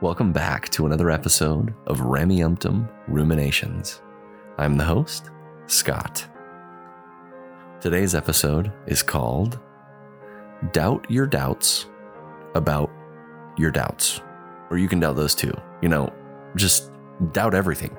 Welcome back to another episode of Rameumptom Ruminations. I'm the host, Scott. Today's episode is called Doubt Your Doubts About Your Doubts. Or you can doubt those too. You know, just doubt everything.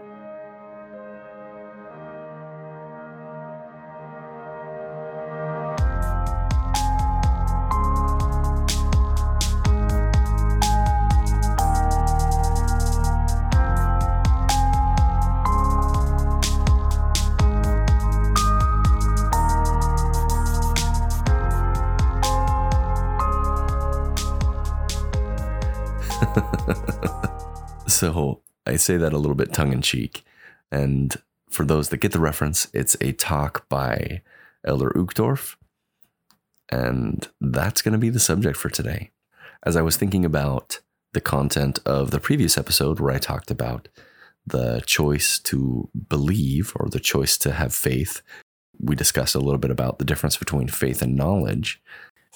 Say that a little bit tongue in cheek. And for those that get the reference, it's a talk by Elder Uchtdorf. And that's going to be the subject for today. As I was thinking about the content of the previous episode where I talked about the choice to believe or the choice to have faith, we discussed a little bit about the difference between faith and knowledge.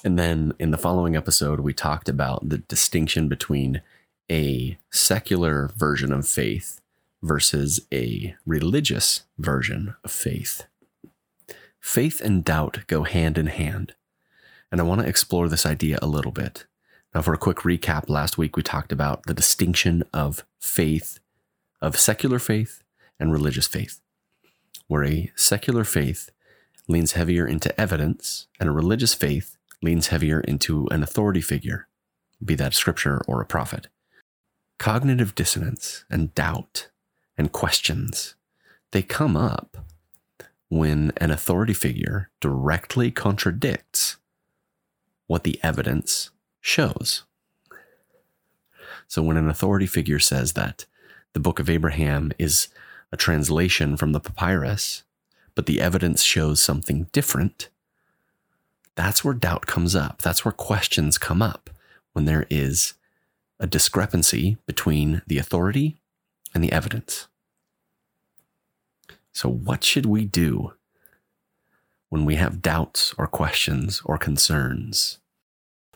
And then in the following episode, we talked about the distinction between a secular version of faith versus a religious version of faith. Faith and doubt go hand in hand. And I want to explore this idea a little bit. Now, for a quick recap, last week we talked about the distinction of faith, of secular faith and religious faith, where a secular faith leans heavier into evidence and a religious faith leans heavier into an authority figure, be that scripture or a prophet. Cognitive dissonance and doubt and questions, they come up when an authority figure directly contradicts what the evidence shows. So when an authority figure says that the book of Abraham is a translation from the papyrus, but the evidence shows something different, that's where doubt comes up. That's where questions come up when there is a discrepancy between the authority and the evidence. So, what should we do when we have doubts or questions or concerns?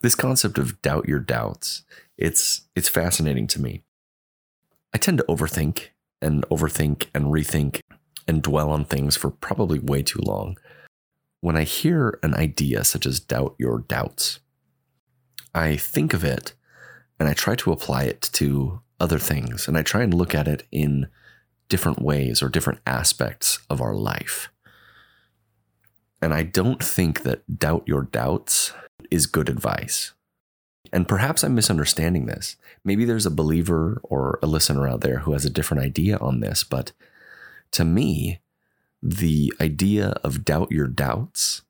This concept of doubt your doubts, it's it's fascinating to me. I tend to overthink and overthink and rethink and dwell on things for probably way too long. When I hear an idea such as doubt your doubts, I think of it and I try to apply it to other things and I try and look at it in different ways or different aspects of our life. And I don't think that doubt your doubts is good advice. And perhaps I'm misunderstanding this. Maybe there's a believer or a listener out there who has a different idea on this, but to me, the idea of doubt your doubts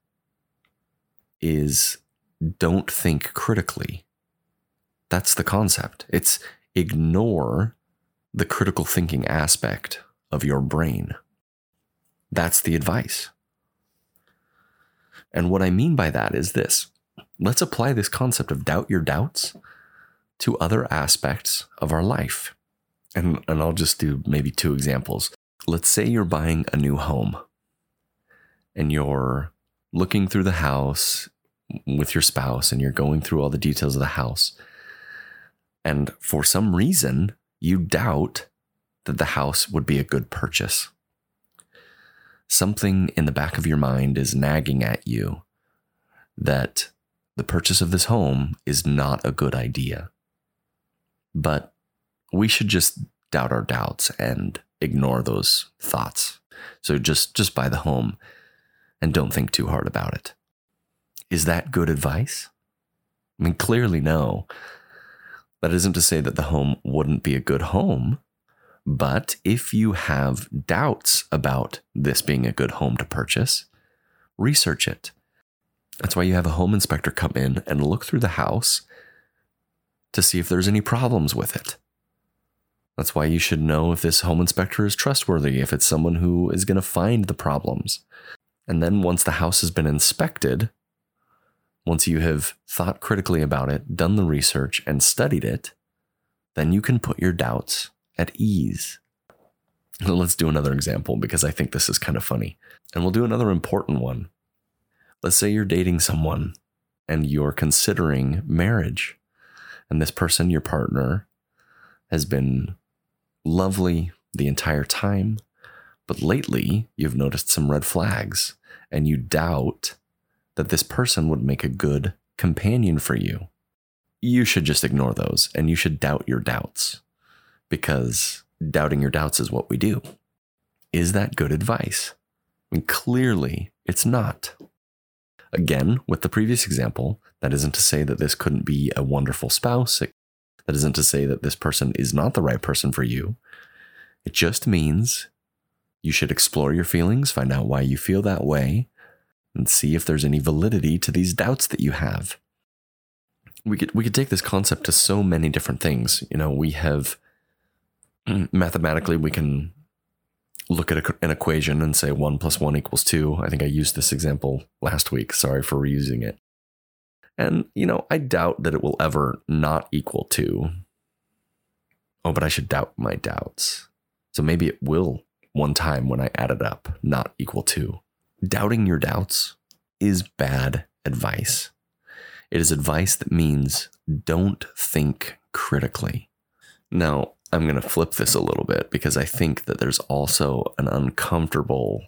is don't think critically. That's the concept. It's ignore the critical thinking aspect of your brain. That's the advice. And what I mean by that is this let's apply this concept of doubt your doubts to other aspects of our life. And, and I'll just do maybe two examples. Let's say you're buying a new home and you're looking through the house with your spouse and you're going through all the details of the house. And for some reason, you doubt that the house would be a good purchase. Something in the back of your mind is nagging at you that the purchase of this home is not a good idea. But we should just doubt our doubts and ignore those thoughts. So just just buy the home and don't think too hard about it. Is that good advice? I mean, clearly no. That isn't to say that the home wouldn't be a good home, but if you have doubts about this being a good home to purchase, research it. That's why you have a home inspector come in and look through the house to see if there's any problems with it. That's why you should know if this home inspector is trustworthy, if it's someone who is going to find the problems. And then once the house has been inspected, once you have thought critically about it, done the research, and studied it, then you can put your doubts at ease. Let's do another example because I think this is kind of funny. And we'll do another important one. Let's say you're dating someone and you're considering marriage, and this person, your partner, has been lovely the entire time, but lately you've noticed some red flags and you doubt that this person would make a good companion for you. You should just ignore those and you should doubt your doubts because doubting your doubts is what we do. Is that good advice? I mean, clearly it's not. Again, with the previous example, that isn't to say that this couldn't be a wonderful spouse. That isn't to say that this person is not the right person for you. It just means you should explore your feelings, find out why you feel that way, and see if there's any validity to these doubts that you have. We could we could take this concept to so many different things. You know, we have mm, mathematically we can look at an equation and say one plus one equals two. I think I used this example last week. Sorry for reusing it. And, you know, I doubt that it will ever not equal two. Oh, but I should doubt my doubts. So maybe it will one time when I add it up not equal two. Doubting your doubts is bad advice. It is advice that means don't think critically. Now, I'm going to flip this a little bit because I think that there's also an uncomfortable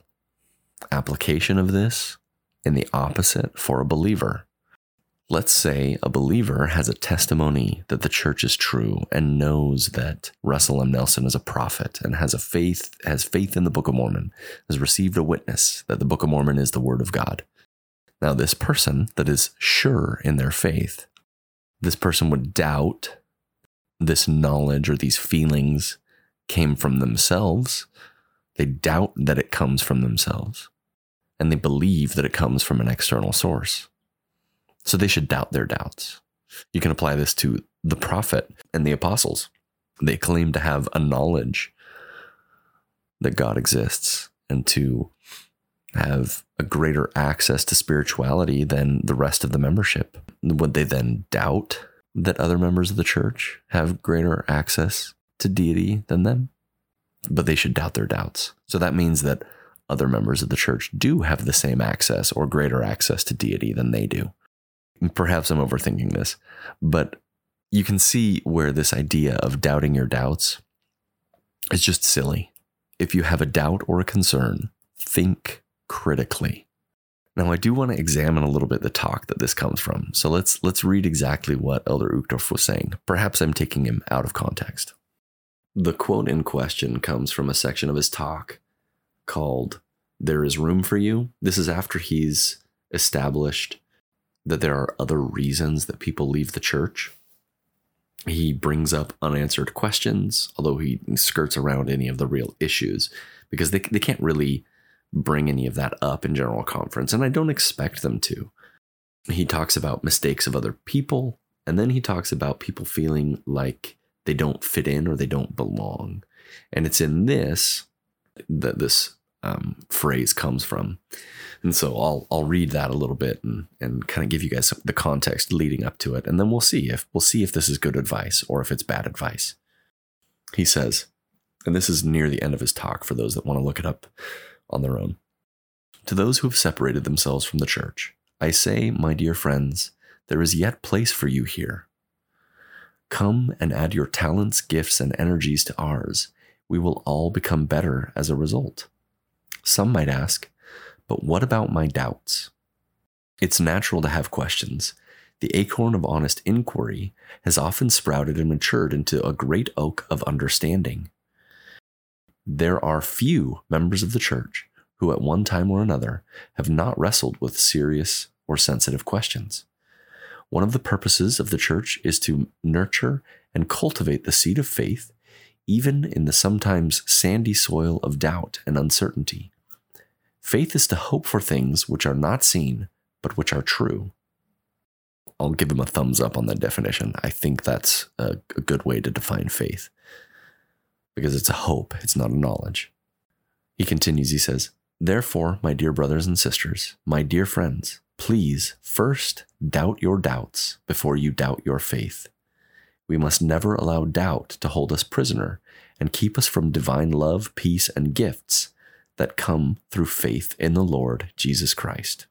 application of this in the opposite for a believer. Let's say a believer has a testimony that the church is true and knows that Russell M. Nelson is a prophet and has a faith, has faith in the Book of Mormon, has received a witness that the Book of Mormon is the Word of God. Now, this person that is sure in their faith, this person would doubt this knowledge or these feelings came from themselves. They doubt that it comes from themselves. And they believe that it comes from an external source. So they should doubt their doubts. You can apply this to the prophet and the apostles. They claim to have a knowledge that God exists and to have a greater access to spirituality than the rest of the membership. Would they then doubt that other members of the church have greater access to deity than them, but they should doubt their doubts. So that means that other members of the church do have the same access or greater access to deity than they do. Perhaps I'm overthinking this, but you can see where this idea of doubting your doubts is just silly. If you have a doubt or a concern, think critically. Now, I do want to examine a little bit the talk that this comes from. So let's let's read exactly what Elder Uchtdorf was saying. Perhaps I'm taking him out of context. The quote in question comes from a section of his talk called There is Room for You. This is after he's established that there are other reasons that people leave the church. He brings up unanswered questions, although he skirts around any of the real issues because they, they can't really bring any of that up in general conference, and I don't expect them to. He talks about mistakes of other people, and then he talks about people feeling like they don't fit in or they don't belong. And it's in this that this um, phrase comes from. And so I'll I'll read that a little bit and and kind of give you guys the context leading up to it, and then we'll see if we'll see if this is good advice or if it's bad advice. He says, and this is near the end of his talk for those that want to look it up on their own. To those who have separated themselves from the church, I say, my dear friends, there is yet place for you here. Come and add your talents, gifts, and energies to ours. We will all become better as a result. Some might ask, but what about my doubts? It's natural to have questions. The acorn of honest inquiry has often sprouted and matured into a great oak of understanding there are few members of the church who, at one time or another, have not wrestled with serious or sensitive questions. One of the purposes of the church is to nurture and cultivate the seed of faith, even in the sometimes sandy soil of doubt and uncertainty. Faith is to hope for things which are not seen, but which are true. I'll give him a thumbs up on that definition. I think that's a, a good way to define faith because it's a hope, it's not a knowledge. He continues, he says, Therefore, my dear brothers and sisters, my dear friends, please first doubt your doubts before you doubt your faith. We must never allow doubt to hold us prisoner and keep us from divine love, peace, and gifts that come through faith in the Lord Jesus Christ.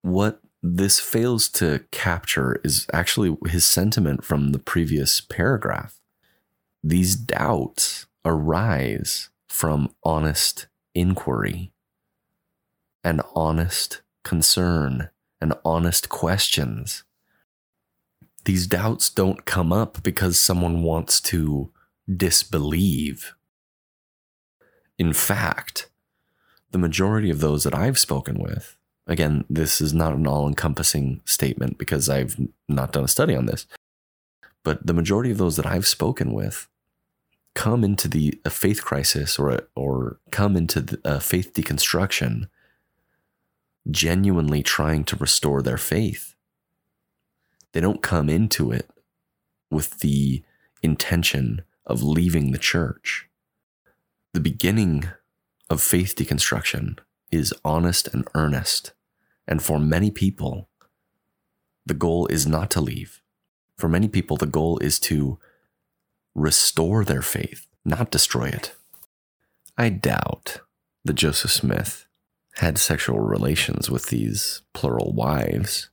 What this fails to capture is actually his sentiment from the previous paragraph these doubts arise from honest inquiry and honest concern and honest questions. These doubts don't come up because someone wants to disbelieve. In fact, the majority of those that I've spoken with, again, this is not an all encompassing statement because I've not done a study on this, but the majority of those that I've spoken with come into the a faith crisis or a, or come into the, a faith deconstruction genuinely trying to restore their faith. They don't come into it with the intention of leaving the church. The beginning of faith deconstruction is honest and earnest. And for many people, the goal is not to leave. For many people, the goal is to restore their faith, not destroy it. I doubt that Joseph Smith had sexual relations with these plural wives.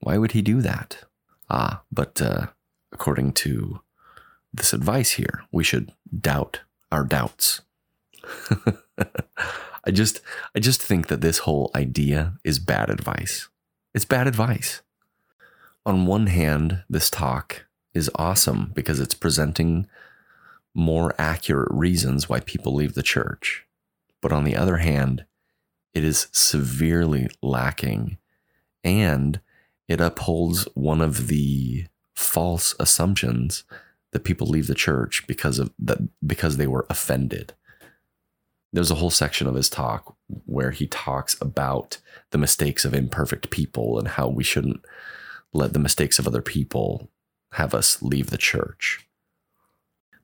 Why would he do that? Ah, but uh, according to this advice here, we should doubt our doubts. I just I just think that this whole idea is bad advice. It's bad advice. On one hand, this talk is awesome because it's presenting more accurate reasons why people leave the church. But on the other hand, it is severely lacking and it upholds one of the false assumptions that people leave the church because of that because they were offended. There's a whole section of his talk where he talks about the mistakes of imperfect people and how we shouldn't let the mistakes of other people have us leave the church.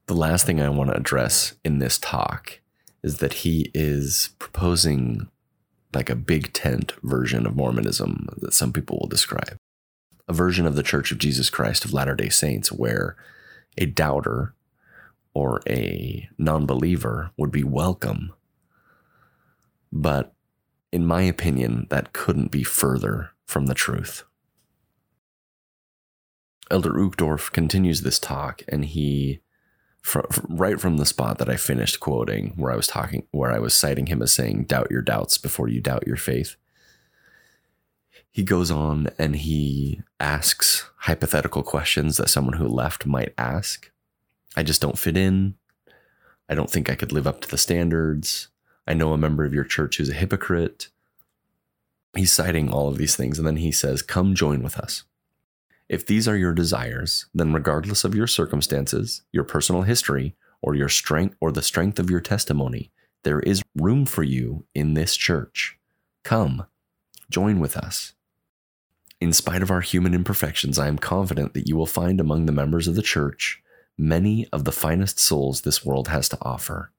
The last thing I want to address in this talk is that he is proposing like a big tent version of Mormonism that some people will describe. A version of the Church of Jesus Christ of Latter day Saints where a doubter or a non believer would be welcome. But in my opinion, that couldn't be further from the truth. Elder Uchtdorf continues this talk and he from, right from the spot that I finished quoting, where I was talking, where I was citing him as saying, "Doubt your doubts before you doubt your faith." He goes on and he asks hypothetical questions that someone who left might ask. I just don't fit in. I don't think I could live up to the standards. I know a member of your church who's a hypocrite. He's citing all of these things, and then he says, Come join with us. If these are your desires, then regardless of your circumstances, your personal history, or your strength or the strength of your testimony, there is room for you in this church. Come, join with us. In spite of our human imperfections, I am confident that you will find among the members of the church many of the finest souls this world has to offer.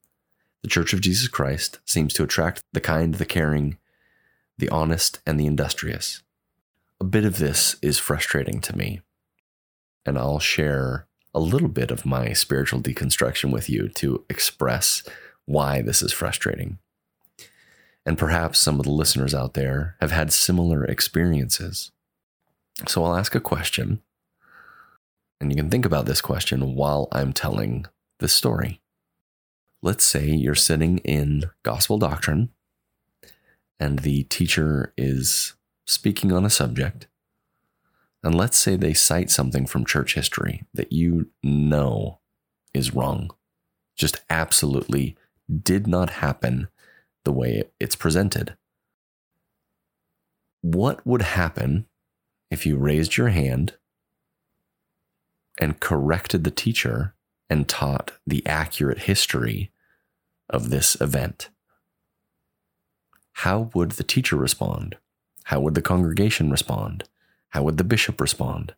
The Church of Jesus Christ seems to attract the kind, the caring, the honest, and the industrious a bit of this is frustrating to me. And I'll share a little bit of my spiritual deconstruction with you to express why this is frustrating. And perhaps some of the listeners out there have had similar experiences. So I'll ask a question, and you can think about this question while I'm telling the story. Let's say you're sitting in gospel doctrine, and the teacher is speaking on a subject, and let's say they cite something from church history that you know is wrong, just absolutely did not happen the way it's presented. What would happen if you raised your hand and corrected the teacher and taught the accurate history of this event? How would the teacher respond? How would the congregation respond? How would the bishop respond?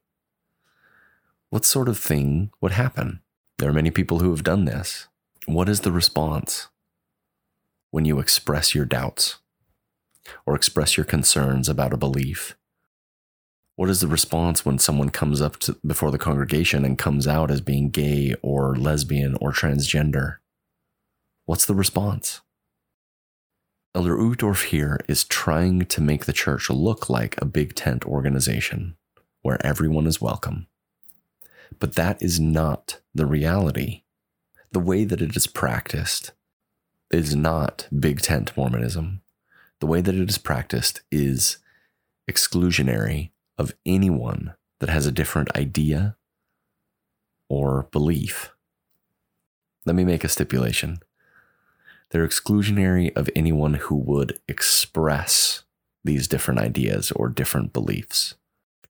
What sort of thing would happen? There are many people who have done this. What is the response when you express your doubts or express your concerns about a belief? What is the response when someone comes up to, before the congregation and comes out as being gay or lesbian or transgender? What's the response? Elder Uchtdorf here is trying to make the church look like a big tent organization where everyone is welcome. But that is not the reality. The way that it is practiced is not Big Tent Mormonism. The way that it is practiced is exclusionary of anyone that has a different idea or belief. Let me make a stipulation. They're exclusionary of anyone who would express these different ideas or different beliefs.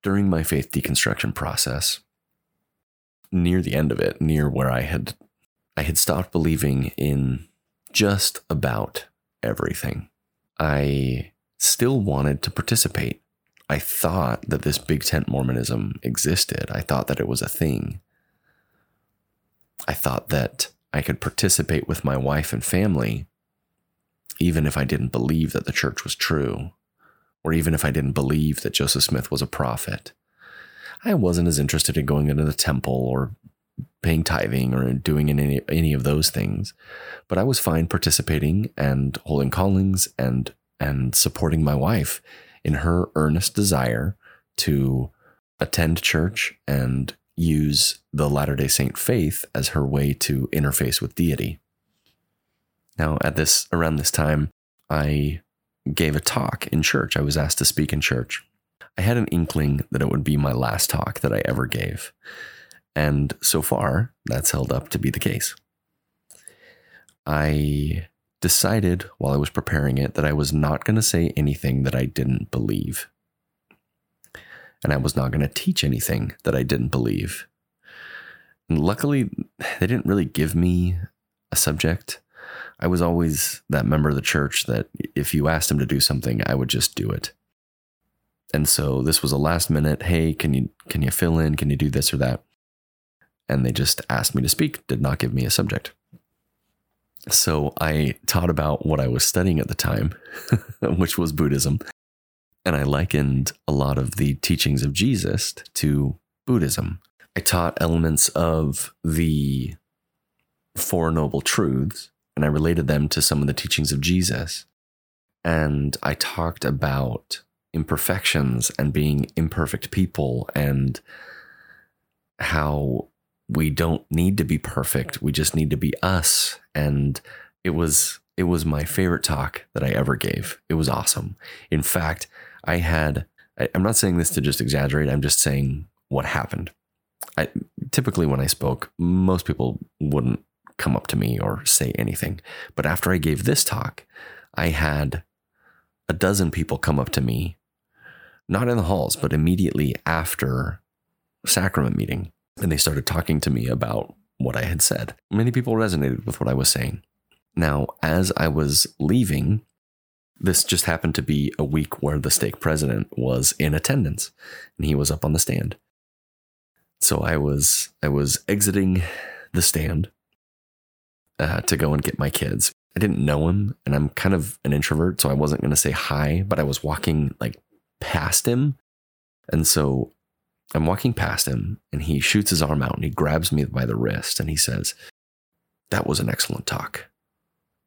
During my faith deconstruction process, near the end of it, near where I had I had stopped believing in just about everything. I still wanted to participate. I thought that this big tent Mormonism existed. I thought that it was a thing. I thought that I could participate with my wife and family, even if I didn't believe that the church was true, or even if I didn't believe that Joseph Smith was a prophet. I wasn't as interested in going into the temple or paying tithing or doing any, any of those things, but I was fine participating and holding callings and and supporting my wife in her earnest desire to attend church and use the Latter day Saint faith as her way to interface with deity. Now, at this, around this time, I gave a talk in church. I was asked to speak in church. I had an inkling that it would be my last talk that I ever gave. And so far, that's held up to be the case. I decided while I was preparing it that I was not going to say anything that I didn't believe and I was not going to teach anything that I didn't believe. And luckily, they didn't really give me a subject. I was always that member of the church that if you asked him to do something, I would just do it. And so this was a last minute, hey, can you can you fill in? Can you do this or that? And they just asked me to speak, did not give me a subject. So I taught about what I was studying at the time, which was Buddhism. And I likened a lot of the teachings of Jesus to Buddhism. I taught elements of the Four Noble Truths, and I related them to some of the teachings of Jesus. And I talked about imperfections and being imperfect people and how we don't need to be perfect. We just need to be us. And it was it was my favorite talk that I ever gave. It was awesome. In fact, I had, I, am not saying this to just exaggerate, I'm just saying what happened. I, typically, when I spoke, most people wouldn't come up to me or say anything. But after I gave this talk, I had a dozen people come up to me, not in the halls, but immediately after sacrament meeting. And they started talking to me about what I had said. Many people resonated with what I was saying. Now, as I was leaving, this just happened to be a week where the stake president was in attendance and he was up on the stand. So I was I was exiting the stand uh, to go and get my kids. I didn't know him and I'm kind of an introvert, so I wasn't going to say hi, but I was walking like past him. And so I'm walking past him and he shoots his arm out and he grabs me by the wrist and he says, That was an excellent talk.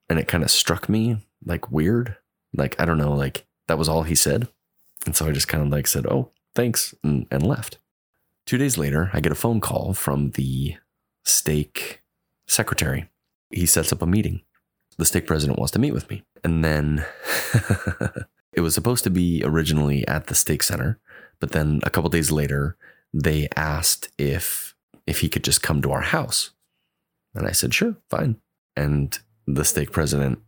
And it kind of struck me like weird. Like, I don't know, like that was all he said. And so I just kind of like said, oh, thanks, and, and left. Two days later, I get a phone call from the stake secretary. He sets up a meeting. The stake president wants to meet with me. And then it was supposed to be originally at the stake center, but then a couple days later, they asked if if he could just come to our house. And I said, sure, fine. And the stake president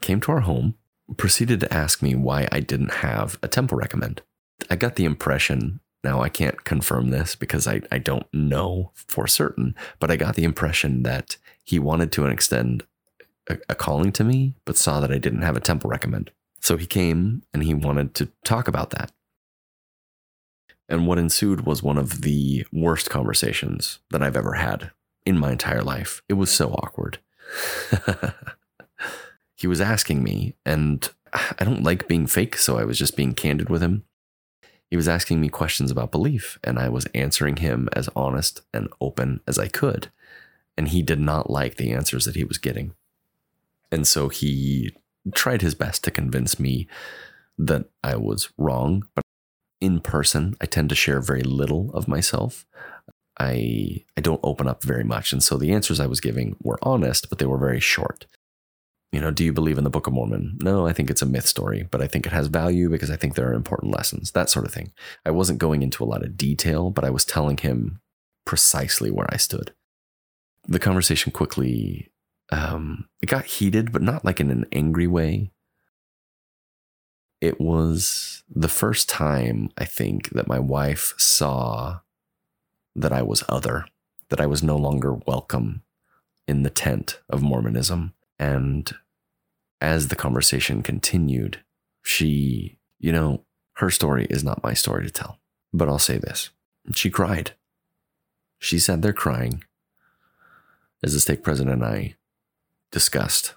came to our home proceeded to ask me why I didn't have a temple recommend. I got the impression, now I can't confirm this because I, I don't know for certain, but I got the impression that he wanted to extend a, a calling to me, but saw that I didn't have a temple recommend. So he came and he wanted to talk about that. And what ensued was one of the worst conversations that I've ever had in my entire life. It was so awkward. he was asking me, and I don't like being fake, so I was just being candid with him. He was asking me questions about belief, and I was answering him as honest and open as I could. And he did not like the answers that he was getting. And so he tried his best to convince me that I was wrong. But in person, I tend to share very little of myself. I I don't open up very much. And so the answers I was giving were honest, but they were very short. You know, do you believe in the Book of Mormon? No, I think it's a myth story, but I think it has value because I think there are important lessons, that sort of thing. I wasn't going into a lot of detail, but I was telling him precisely where I stood. The conversation quickly um, it got heated, but not like in an angry way. It was the first time I think that my wife saw that I was other, that I was no longer welcome in the tent of Mormonism. And as the conversation continued, she, you know, her story is not my story to tell. But I'll say this she cried. She sat there crying as the stake president and I discussed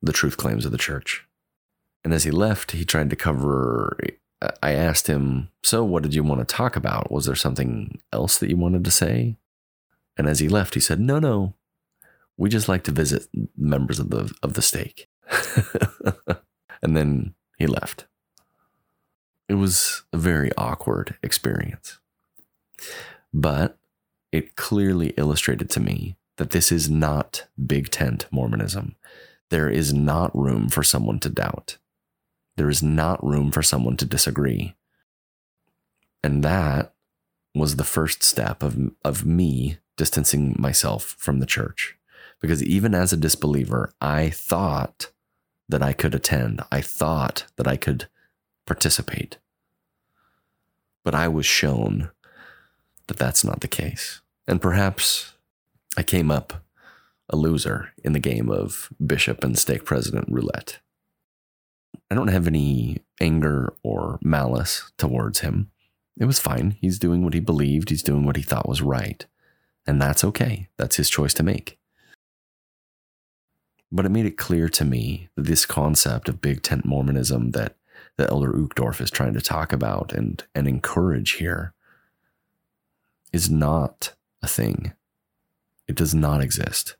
the truth claims of the church. And as he left, he tried to cover. I asked him, So, what did you want to talk about? Was there something else that you wanted to say? And as he left, he said, No, no. We just like to visit members of the, of the stake. and then he left. It was a very awkward experience. But it clearly illustrated to me that this is not big tent Mormonism. There is not room for someone to doubt. There is not room for someone to disagree. And that was the first step of, of me distancing myself from the church. Because even as a disbeliever, I thought that I could attend, I thought that I could participate. But I was shown that that's not the case. And perhaps I came up a loser in the game of bishop and stake president roulette. I don't have any anger or malice towards him. It was fine. He's doing what he believed, he's doing what he thought was right. And that's okay. That's his choice to make. But it made it clear to me that this concept of big tent Mormonism that, that Elder Uchtdorf is trying to talk about and, and encourage here is not a thing. It does not exist.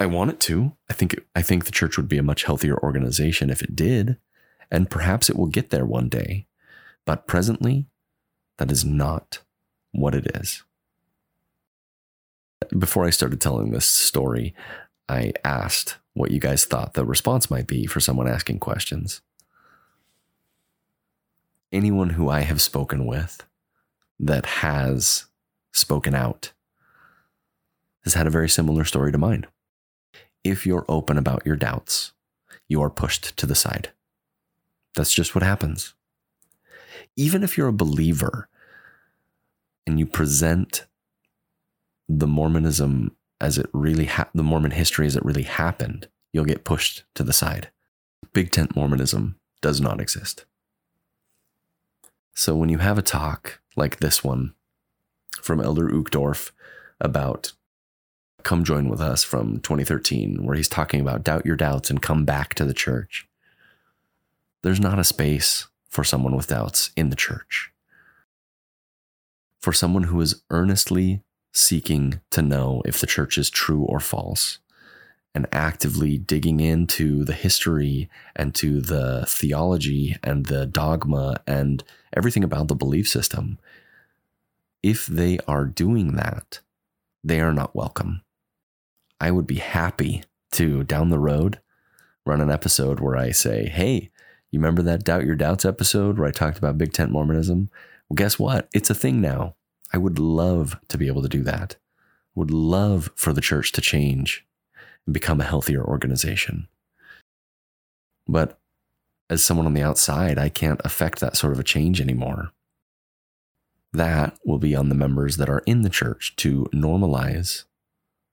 I want it to. I think I think the church would be a much healthier organization if it did, and perhaps it will get there one day. But presently, that is not what it is. Before I started telling this story, I asked what you guys thought the response might be for someone asking questions. Anyone who I have spoken with that has spoken out has had a very similar story to mine. If you're open about your doubts, you are pushed to the side. That's just what happens. Even if you're a believer and you present the Mormonism as it really ha- the Mormon history as it really happened, you'll get pushed to the side. Big tent Mormonism does not exist. So when you have a talk like this one from Elder Uchtdorf about Come Join With Us from 2013, where he's talking about doubt your doubts and come back to the church. There's not a space for someone with doubts in the church. For someone who is earnestly seeking to know if the church is true or false and actively digging into the history and to the theology and the dogma and everything about the belief system, if they are doing that, they are not welcome. I would be happy to down the road run an episode where I say, hey, you remember that Doubt Your Doubts episode where I talked about Big Tent Mormonism? Well, guess what? It's a thing now. I would love to be able to do that. Would love for the church to change and become a healthier organization. But as someone on the outside, I can't affect that sort of a change anymore. That will be on the members that are in the church to normalize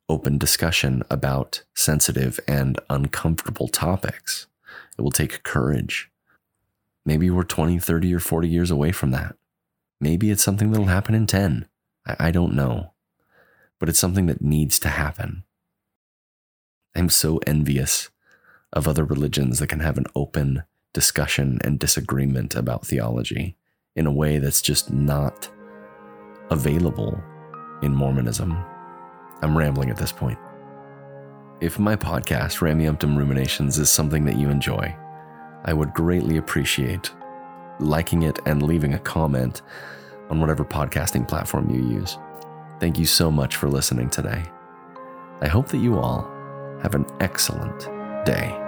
open discussion about sensitive and uncomfortable topics. It will take courage. Maybe we're 20, 30, or 40 years away from that. Maybe it's something that'll happen in 10. I, I don't know. But it's something that needs to happen. I'm so envious of other religions that can have an open discussion and disagreement about theology in a way that's just not available in Mormonism. I'm rambling at this point. If my podcast, Rameumptom Ruminations, is something that you enjoy, I would greatly appreciate liking it and leaving a comment on whatever podcasting platform you use. Thank you so much for listening today. I hope that you all have an excellent day.